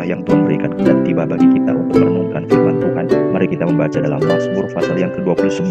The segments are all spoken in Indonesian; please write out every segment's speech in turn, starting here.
anugerah yang Tuhan berikan dan tiba bagi kita untuk merenungkan firman Tuhan. Mari kita membaca dalam Mazmur pasal yang ke-29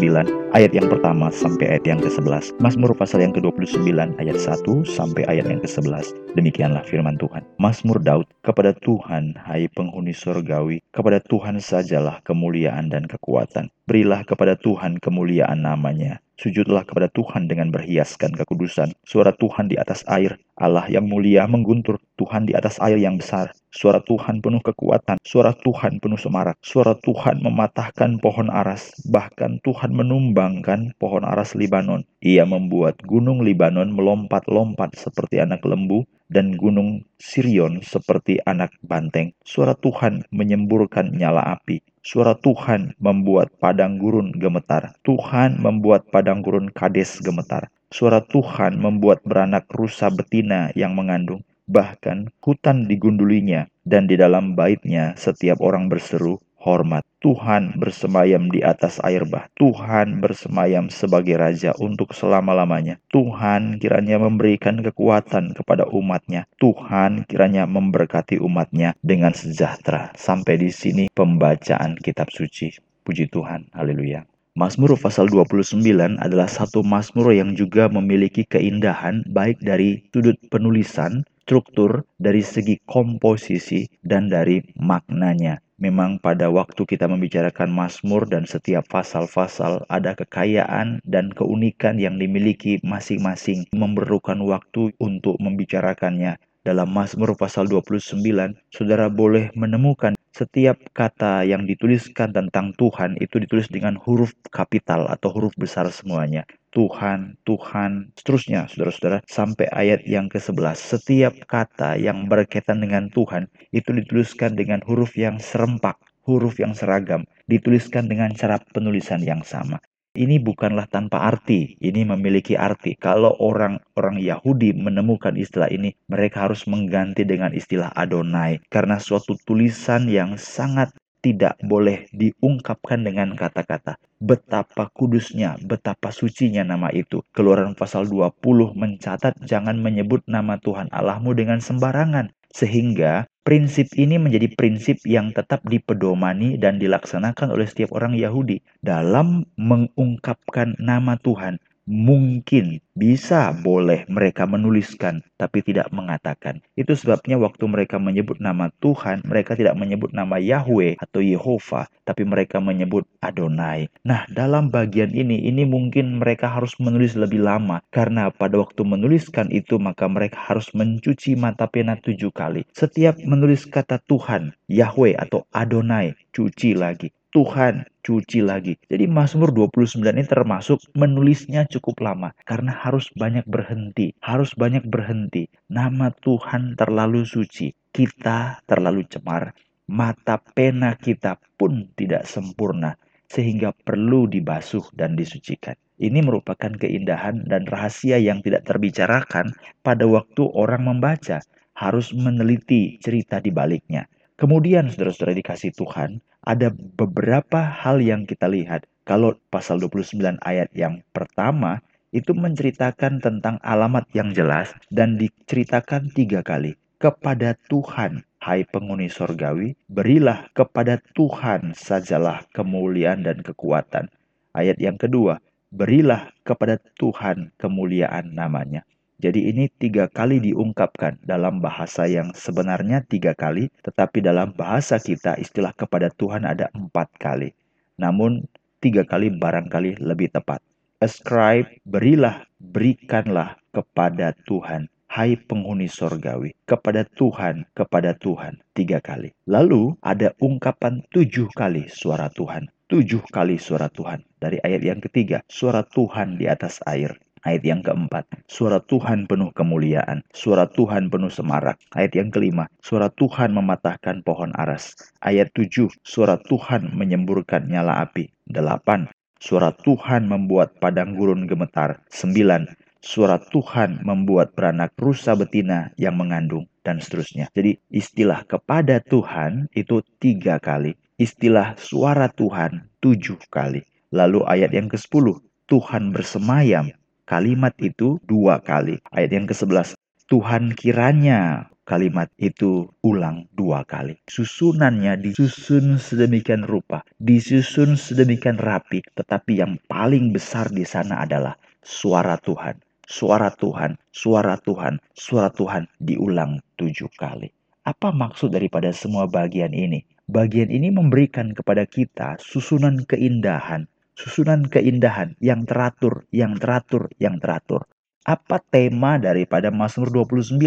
ayat yang pertama sampai ayat yang ke-11. Mazmur pasal yang ke-29 ayat 1 sampai ayat yang ke-11. Demikianlah firman Tuhan. Mazmur Daud, kepada Tuhan, hai penghuni sorgawi, kepada Tuhan sajalah kemuliaan dan kekuatan. Berilah kepada Tuhan kemuliaan namanya. Sujudlah kepada Tuhan dengan berhiaskan kekudusan. Suara Tuhan di atas air. Allah yang mulia mengguntur. Tuhan di atas air yang besar. Suara Tuhan penuh kekuatan. Suara Tuhan penuh semarak. Suara Tuhan mematahkan pohon aras. Bahkan Tuhan menumbangkan pohon aras Libanon. Ia membuat gunung Libanon melompat-lompat seperti anak lembu dan gunung Sirion seperti anak banteng. Suara Tuhan menyemburkan nyala api. Suara Tuhan membuat padang gurun gemetar. Tuhan membuat padang gurun kades gemetar. Suara Tuhan membuat beranak rusa betina yang mengandung. Bahkan hutan digundulinya dan di dalam baitnya setiap orang berseru, hormat. Tuhan bersemayam di atas air bah. Tuhan bersemayam sebagai raja untuk selama-lamanya. Tuhan kiranya memberikan kekuatan kepada umatnya. Tuhan kiranya memberkati umatnya dengan sejahtera. Sampai di sini pembacaan kitab suci. Puji Tuhan. Haleluya. Mazmur pasal 29 adalah satu mazmur yang juga memiliki keindahan baik dari sudut penulisan, struktur, dari segi komposisi, dan dari maknanya. Memang pada waktu kita membicarakan Mazmur dan setiap pasal-pasal ada kekayaan dan keunikan yang dimiliki masing-masing memerlukan waktu untuk membicarakannya. Dalam Mazmur pasal 29, saudara boleh menemukan setiap kata yang dituliskan tentang Tuhan itu ditulis dengan huruf kapital atau huruf besar semuanya. Tuhan, Tuhan, seterusnya saudara-saudara sampai ayat yang ke-11. Setiap kata yang berkaitan dengan Tuhan itu dituliskan dengan huruf yang serempak, huruf yang seragam, dituliskan dengan cara penulisan yang sama. Ini bukanlah tanpa arti, ini memiliki arti. Kalau orang-orang Yahudi menemukan istilah ini, mereka harus mengganti dengan istilah Adonai karena suatu tulisan yang sangat tidak boleh diungkapkan dengan kata-kata. Betapa kudusnya, betapa sucinya nama itu. Keluaran pasal 20 mencatat jangan menyebut nama Tuhan Allahmu dengan sembarangan. Sehingga prinsip ini menjadi prinsip yang tetap dipedomani dan dilaksanakan oleh setiap orang Yahudi dalam mengungkapkan nama Tuhan mungkin bisa boleh mereka menuliskan tapi tidak mengatakan. Itu sebabnya waktu mereka menyebut nama Tuhan, mereka tidak menyebut nama Yahweh atau Yehova, tapi mereka menyebut Adonai. Nah, dalam bagian ini ini mungkin mereka harus menulis lebih lama karena pada waktu menuliskan itu maka mereka harus mencuci mata pena tujuh kali. Setiap menulis kata Tuhan, Yahweh atau Adonai, cuci lagi. Tuhan cuci lagi. Jadi Mazmur 29 ini termasuk menulisnya cukup lama karena harus banyak berhenti, harus banyak berhenti. Nama Tuhan terlalu suci, kita terlalu cemar, mata pena kita pun tidak sempurna sehingga perlu dibasuh dan disucikan. Ini merupakan keindahan dan rahasia yang tidak terbicarakan pada waktu orang membaca, harus meneliti cerita di baliknya. Kemudian saudara-saudara dikasih Tuhan, ada beberapa hal yang kita lihat. Kalau pasal 29 ayat yang pertama itu menceritakan tentang alamat yang jelas dan diceritakan tiga kali. Kepada Tuhan, hai penghuni sorgawi, berilah kepada Tuhan sajalah kemuliaan dan kekuatan. Ayat yang kedua, berilah kepada Tuhan kemuliaan namanya. Jadi ini tiga kali diungkapkan dalam bahasa yang sebenarnya tiga kali, tetapi dalam bahasa kita istilah kepada Tuhan ada empat kali. Namun tiga kali barangkali lebih tepat. Ascribe, berilah, berikanlah kepada Tuhan. Hai penghuni sorgawi, kepada Tuhan, kepada Tuhan, tiga kali. Lalu ada ungkapan tujuh kali suara Tuhan. Tujuh kali suara Tuhan. Dari ayat yang ketiga, suara Tuhan di atas air Ayat yang keempat, suara Tuhan penuh kemuliaan, suara Tuhan penuh semarak. Ayat yang kelima, suara Tuhan mematahkan pohon aras. Ayat tujuh, suara Tuhan menyemburkan nyala api. Delapan, suara Tuhan membuat padang gurun gemetar. Sembilan, suara Tuhan membuat beranak rusa betina yang mengandung dan seterusnya. Jadi istilah kepada Tuhan itu tiga kali. Istilah suara Tuhan tujuh kali. Lalu ayat yang ke-10, Tuhan bersemayam Kalimat itu dua kali. Ayat yang ke-11. Tuhan kiranya kalimat itu ulang dua kali. Susunannya disusun sedemikian rupa, disusun sedemikian rapi, tetapi yang paling besar di sana adalah suara Tuhan. Suara Tuhan, suara Tuhan, suara Tuhan diulang tujuh kali. Apa maksud daripada semua bagian ini? Bagian ini memberikan kepada kita susunan keindahan, susunan keindahan yang teratur, yang teratur, yang teratur. Apa tema daripada Mazmur 29?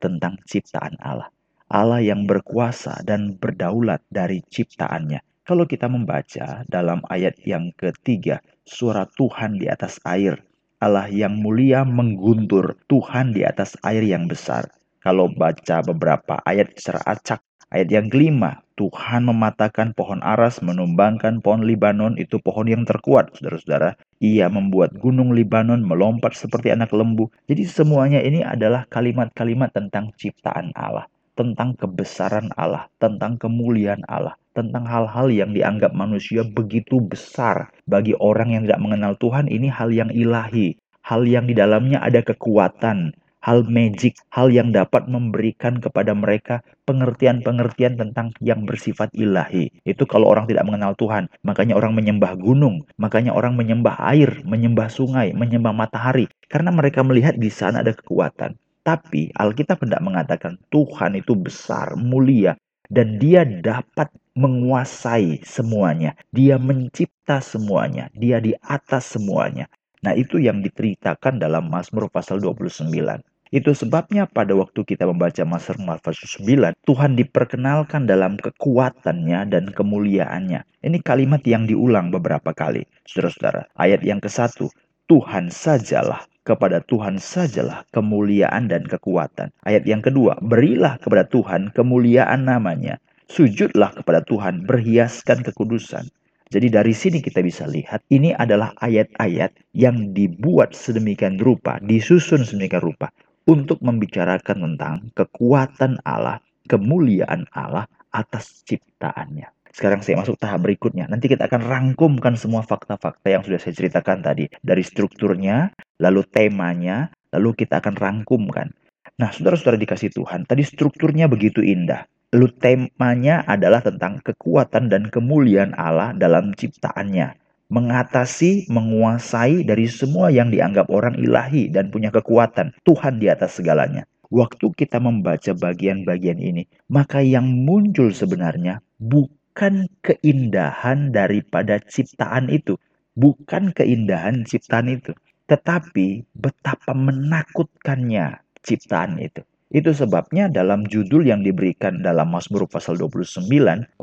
Tentang ciptaan Allah. Allah yang berkuasa dan berdaulat dari ciptaannya. Kalau kita membaca dalam ayat yang ketiga, suara Tuhan di atas air. Allah yang mulia mengguntur Tuhan di atas air yang besar. Kalau baca beberapa ayat secara acak, ayat yang kelima, Tuhan mematahkan pohon aras, menumbangkan pohon Libanon, itu pohon yang terkuat, saudara-saudara. Ia membuat gunung Libanon melompat seperti anak lembu. Jadi semuanya ini adalah kalimat-kalimat tentang ciptaan Allah, tentang kebesaran Allah, tentang kemuliaan Allah, tentang hal-hal yang dianggap manusia begitu besar. Bagi orang yang tidak mengenal Tuhan, ini hal yang ilahi, hal yang di dalamnya ada kekuatan, hal magic, hal yang dapat memberikan kepada mereka pengertian-pengertian tentang yang bersifat ilahi. Itu kalau orang tidak mengenal Tuhan, makanya orang menyembah gunung, makanya orang menyembah air, menyembah sungai, menyembah matahari, karena mereka melihat di sana ada kekuatan. Tapi Alkitab hendak mengatakan Tuhan itu besar, mulia, dan dia dapat menguasai semuanya. Dia mencipta semuanya. Dia di atas semuanya. Nah, itu yang diceritakan dalam Mazmur pasal 29. Itu sebabnya pada waktu kita membaca Mazmur pasal 9, Tuhan diperkenalkan dalam kekuatannya dan kemuliaannya. Ini kalimat yang diulang beberapa kali. Saudara-saudara, ayat yang ke-1, Tuhan sajalah kepada Tuhan sajalah kemuliaan dan kekuatan. Ayat yang kedua, berilah kepada Tuhan kemuliaan namanya. Sujudlah kepada Tuhan, berhiaskan kekudusan. Jadi dari sini kita bisa lihat ini adalah ayat-ayat yang dibuat sedemikian rupa, disusun sedemikian rupa untuk membicarakan tentang kekuatan Allah, kemuliaan Allah atas ciptaannya. Sekarang saya masuk tahap berikutnya. Nanti kita akan rangkumkan semua fakta-fakta yang sudah saya ceritakan tadi. Dari strukturnya, lalu temanya, lalu kita akan rangkumkan. Nah, saudara-saudara dikasih Tuhan, tadi strukturnya begitu indah. Lalu temanya adalah tentang kekuatan dan kemuliaan Allah dalam ciptaannya mengatasi, menguasai dari semua yang dianggap orang ilahi dan punya kekuatan. Tuhan di atas segalanya. Waktu kita membaca bagian-bagian ini, maka yang muncul sebenarnya bukan keindahan daripada ciptaan itu, bukan keindahan ciptaan itu, tetapi betapa menakutkannya ciptaan itu. Itu sebabnya dalam judul yang diberikan dalam Mazmur pasal 29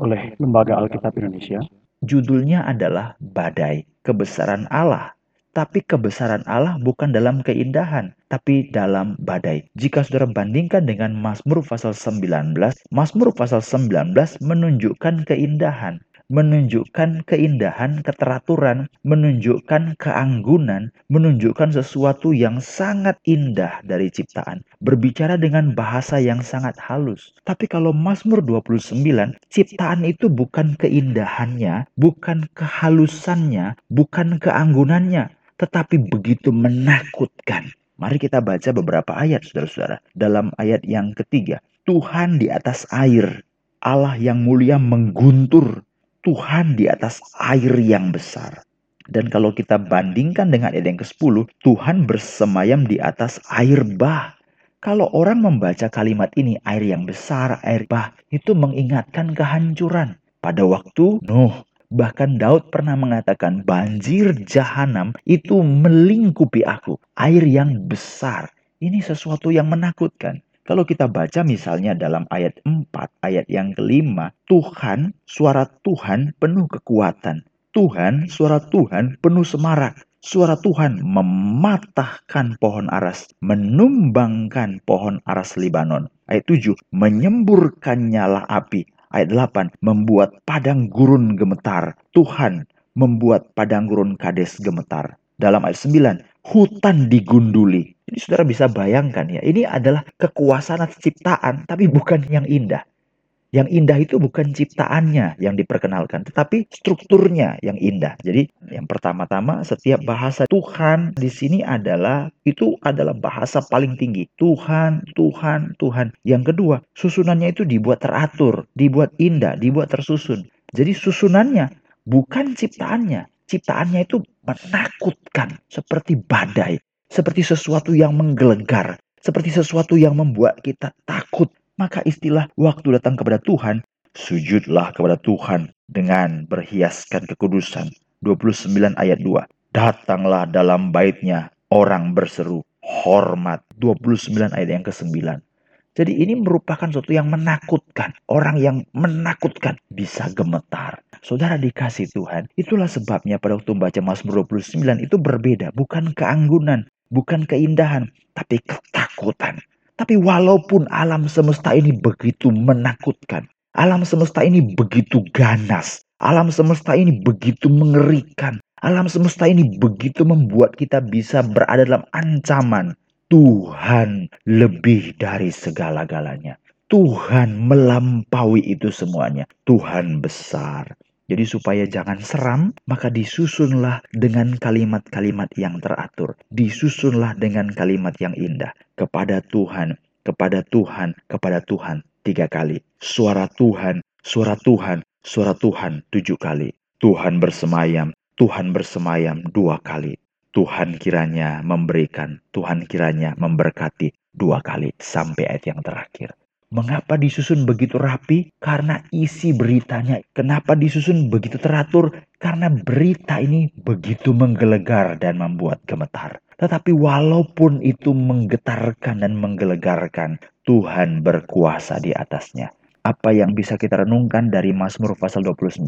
oleh Lembaga Alkitab Indonesia, Judulnya adalah Badai, Kebesaran Allah. Tapi kebesaran Allah bukan dalam keindahan, tapi dalam badai. Jika saudara bandingkan dengan Mazmur pasal 19, Mazmur pasal 19 menunjukkan keindahan menunjukkan keindahan, keteraturan, menunjukkan keanggunan, menunjukkan sesuatu yang sangat indah dari ciptaan. Berbicara dengan bahasa yang sangat halus. Tapi kalau Mazmur 29, ciptaan itu bukan keindahannya, bukan kehalusannya, bukan keanggunannya, tetapi begitu menakutkan. Mari kita baca beberapa ayat, saudara-saudara. Dalam ayat yang ketiga, Tuhan di atas air, Allah yang mulia mengguntur Tuhan di atas air yang besar. Dan kalau kita bandingkan dengan ayat yang ke-10, Tuhan bersemayam di atas air bah. Kalau orang membaca kalimat ini, air yang besar, air bah, itu mengingatkan kehancuran. Pada waktu Nuh, bahkan Daud pernah mengatakan banjir jahanam itu melingkupi aku. Air yang besar. Ini sesuatu yang menakutkan. Kalau kita baca misalnya dalam ayat 4, ayat yang kelima, Tuhan, suara Tuhan penuh kekuatan. Tuhan, suara Tuhan penuh semarak. Suara Tuhan mematahkan pohon aras, menumbangkan pohon aras Libanon. Ayat 7, menyemburkan nyala api. Ayat 8, membuat padang gurun gemetar. Tuhan membuat padang gurun kades gemetar. Dalam ayat 9, hutan digunduli. Jadi saudara bisa bayangkan ya, ini adalah kekuasaan atas ciptaan, tapi bukan yang indah. Yang indah itu bukan ciptaannya yang diperkenalkan, tetapi strukturnya yang indah. Jadi, yang pertama-tama setiap bahasa Tuhan di sini adalah itu adalah bahasa paling tinggi. Tuhan, Tuhan, Tuhan. Yang kedua, susunannya itu dibuat teratur, dibuat indah, dibuat tersusun. Jadi susunannya bukan ciptaannya. Ciptaannya itu menakutkan seperti badai, seperti sesuatu yang menggelegar, seperti sesuatu yang membuat kita takut. Maka istilah waktu datang kepada Tuhan, sujudlah kepada Tuhan dengan berhiaskan kekudusan. 29 ayat 2. Datanglah dalam baitnya orang berseru hormat. 29 ayat yang ke-9. Jadi ini merupakan sesuatu yang menakutkan. Orang yang menakutkan bisa gemetar. Saudara dikasih Tuhan, itulah sebabnya pada waktu membaca Mazmur 29 itu berbeda. Bukan keanggunan, bukan keindahan, tapi ketakutan. Tapi walaupun alam semesta ini begitu menakutkan, alam semesta ini begitu ganas, alam semesta ini begitu mengerikan, alam semesta ini begitu membuat kita bisa berada dalam ancaman. Tuhan lebih dari segala-galanya. Tuhan melampaui itu semuanya. Tuhan besar. Jadi supaya jangan seram, maka disusunlah dengan kalimat-kalimat yang teratur. Disusunlah dengan kalimat yang indah. Kepada Tuhan, kepada Tuhan, kepada Tuhan. Tiga kali. Suara Tuhan, suara Tuhan, suara Tuhan tujuh kali. Tuhan bersemayam, Tuhan bersemayam dua kali. Tuhan kiranya memberikan, Tuhan kiranya memberkati dua kali sampai ayat yang terakhir. Mengapa disusun begitu rapi? Karena isi beritanya. Kenapa disusun begitu teratur? Karena berita ini begitu menggelegar dan membuat gemetar. Tetapi walaupun itu menggetarkan dan menggelegarkan, Tuhan berkuasa di atasnya. Apa yang bisa kita renungkan dari Mazmur pasal 29?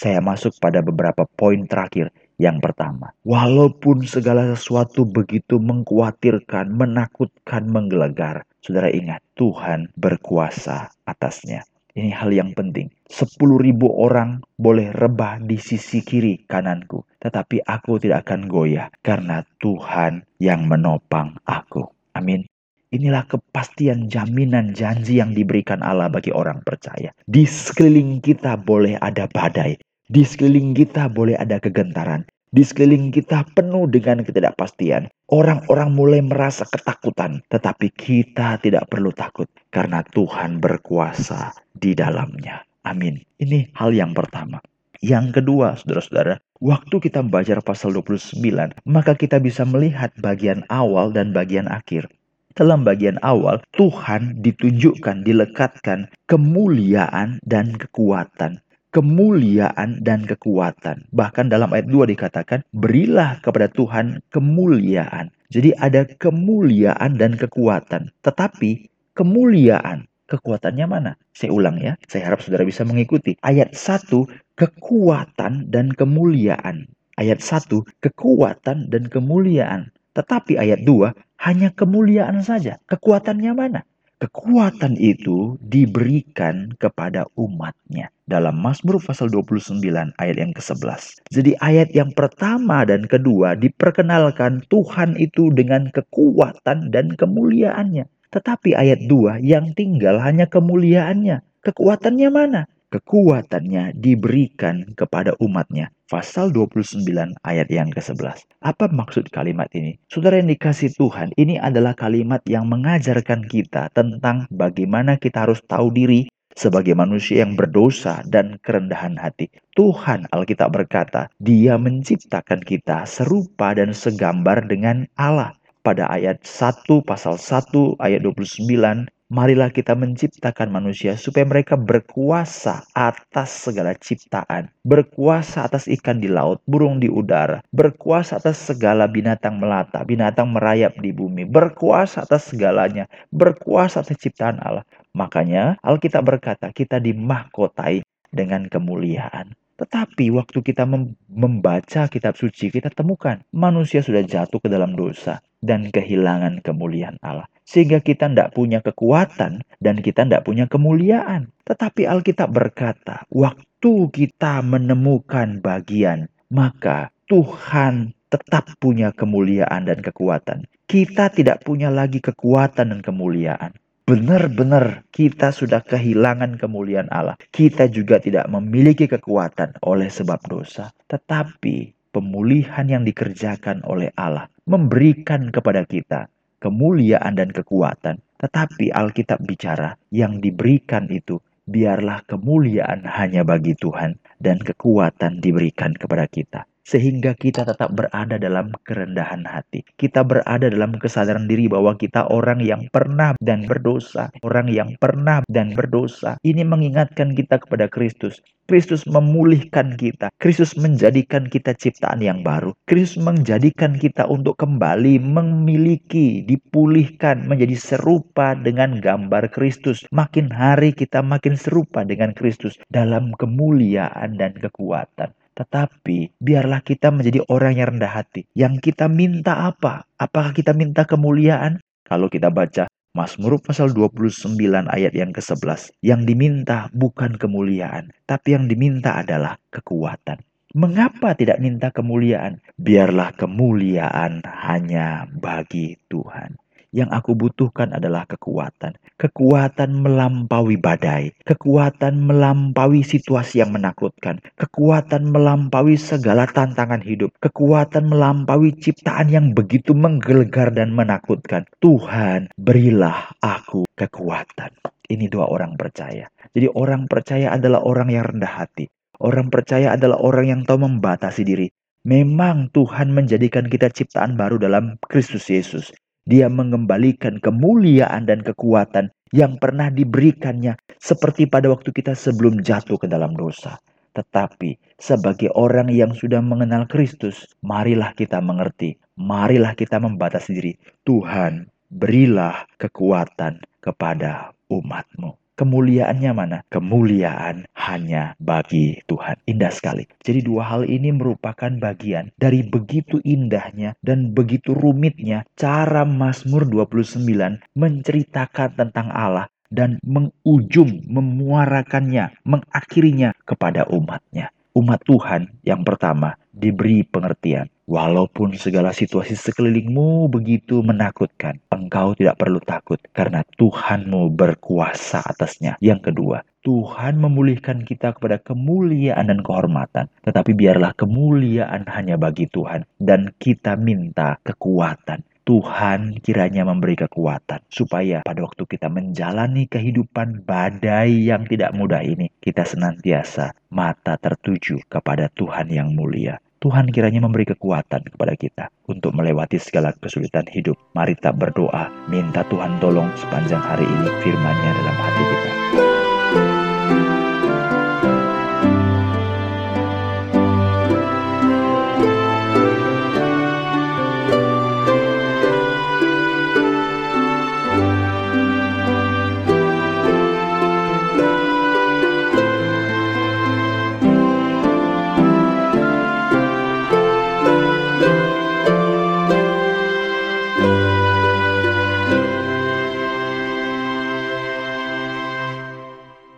Saya masuk pada beberapa poin terakhir yang pertama, walaupun segala sesuatu begitu mengkhawatirkan, menakutkan, menggelegar, saudara ingat, Tuhan berkuasa atasnya. Ini hal yang penting. Sepuluh ribu orang boleh rebah di sisi kiri kananku. Tetapi aku tidak akan goyah karena Tuhan yang menopang aku. Amin. Inilah kepastian jaminan janji yang diberikan Allah bagi orang percaya. Di sekeliling kita boleh ada badai. Di sekeliling kita boleh ada kegentaran. Di sekeliling kita penuh dengan ketidakpastian. Orang-orang mulai merasa ketakutan, tetapi kita tidak perlu takut karena Tuhan berkuasa di dalamnya. Amin. Ini hal yang pertama. Yang kedua, saudara-saudara, waktu kita membaca pasal 29, maka kita bisa melihat bagian awal dan bagian akhir. Dalam bagian awal, Tuhan ditunjukkan, dilekatkan kemuliaan dan kekuatan kemuliaan dan kekuatan. Bahkan dalam ayat 2 dikatakan, berilah kepada Tuhan kemuliaan. Jadi ada kemuliaan dan kekuatan. Tetapi kemuliaan, kekuatannya mana? Saya ulang ya, saya harap saudara bisa mengikuti. Ayat 1, kekuatan dan kemuliaan. Ayat 1, kekuatan dan kemuliaan. Tetapi ayat 2, hanya kemuliaan saja. Kekuatannya mana? Kekuatan itu diberikan kepada umatnya. Dalam Mazmur pasal 29 ayat yang ke-11. Jadi ayat yang pertama dan kedua diperkenalkan Tuhan itu dengan kekuatan dan kemuliaannya. Tetapi ayat 2 yang tinggal hanya kemuliaannya. Kekuatannya mana? Kekuatannya diberikan kepada umatnya. Pasal 29 ayat yang ke-11. Apa maksud kalimat ini? Saudara yang dikasih Tuhan, ini adalah kalimat yang mengajarkan kita tentang bagaimana kita harus tahu diri sebagai manusia yang berdosa dan kerendahan hati. Tuhan Alkitab berkata, Dia menciptakan kita serupa dan segambar dengan Allah. Pada ayat 1 pasal 1 ayat 29 marilah kita menciptakan manusia supaya mereka berkuasa atas segala ciptaan, berkuasa atas ikan di laut, burung di udara, berkuasa atas segala binatang melata, binatang merayap di bumi, berkuasa atas segalanya, berkuasa atas ciptaan Allah. Makanya Alkitab berkata kita dimahkotai dengan kemuliaan. Tetapi waktu kita membaca kitab suci, kita temukan manusia sudah jatuh ke dalam dosa dan kehilangan kemuliaan Allah. Sehingga kita tidak punya kekuatan dan kita tidak punya kemuliaan. Tetapi Alkitab berkata, waktu kita menemukan bagian, maka Tuhan tetap punya kemuliaan dan kekuatan. Kita tidak punya lagi kekuatan dan kemuliaan. Benar-benar kita sudah kehilangan kemuliaan Allah. Kita juga tidak memiliki kekuatan oleh sebab dosa, tetapi pemulihan yang dikerjakan oleh Allah memberikan kepada kita kemuliaan dan kekuatan. Tetapi Alkitab bicara yang diberikan itu biarlah kemuliaan hanya bagi Tuhan dan kekuatan diberikan kepada kita sehingga kita tetap berada dalam kerendahan hati. Kita berada dalam kesadaran diri bahwa kita orang yang pernah dan berdosa, orang yang pernah dan berdosa. Ini mengingatkan kita kepada Kristus. Kristus memulihkan kita. Kristus menjadikan kita ciptaan yang baru. Kristus menjadikan kita untuk kembali memiliki, dipulihkan, menjadi serupa dengan gambar Kristus. Makin hari kita makin serupa dengan Kristus dalam kemuliaan dan kekuatan. Tetapi biarlah kita menjadi orang yang rendah hati. Yang kita minta apa? Apakah kita minta kemuliaan? Kalau kita baca Mazmur pasal 29 ayat yang ke-11. Yang diminta bukan kemuliaan, tapi yang diminta adalah kekuatan. Mengapa tidak minta kemuliaan? Biarlah kemuliaan hanya bagi Tuhan. Yang aku butuhkan adalah kekuatan. Kekuatan melampaui badai. Kekuatan melampaui situasi yang menakutkan. Kekuatan melampaui segala tantangan hidup. Kekuatan melampaui ciptaan yang begitu menggelegar dan menakutkan. Tuhan, berilah aku kekuatan. Ini doa orang percaya. Jadi orang percaya adalah orang yang rendah hati. Orang percaya adalah orang yang tahu membatasi diri. Memang Tuhan menjadikan kita ciptaan baru dalam Kristus Yesus. Dia mengembalikan kemuliaan dan kekuatan yang pernah diberikannya seperti pada waktu kita sebelum jatuh ke dalam dosa. Tetapi sebagai orang yang sudah mengenal Kristus, marilah kita mengerti, marilah kita membatasi diri. Tuhan, berilah kekuatan kepada umatmu. Kemuliaannya mana? Kemuliaan hanya bagi Tuhan. Indah sekali. Jadi dua hal ini merupakan bagian dari begitu indahnya dan begitu rumitnya cara Mazmur 29 menceritakan tentang Allah dan mengujung, memuarakannya, mengakhirinya kepada umatnya. Umat Tuhan yang pertama diberi pengertian. Walaupun segala situasi sekelilingmu begitu menakutkan, engkau tidak perlu takut karena Tuhanmu berkuasa atasnya. Yang kedua, Tuhan memulihkan kita kepada kemuliaan dan kehormatan. Tetapi biarlah kemuliaan hanya bagi Tuhan dan kita minta kekuatan. Tuhan kiranya memberi kekuatan supaya pada waktu kita menjalani kehidupan badai yang tidak mudah ini, kita senantiasa mata tertuju kepada Tuhan yang mulia. Tuhan kiranya memberi kekuatan kepada kita untuk melewati segala kesulitan hidup. Mari tak berdoa, minta Tuhan tolong sepanjang hari ini firman-Nya dalam hati kita.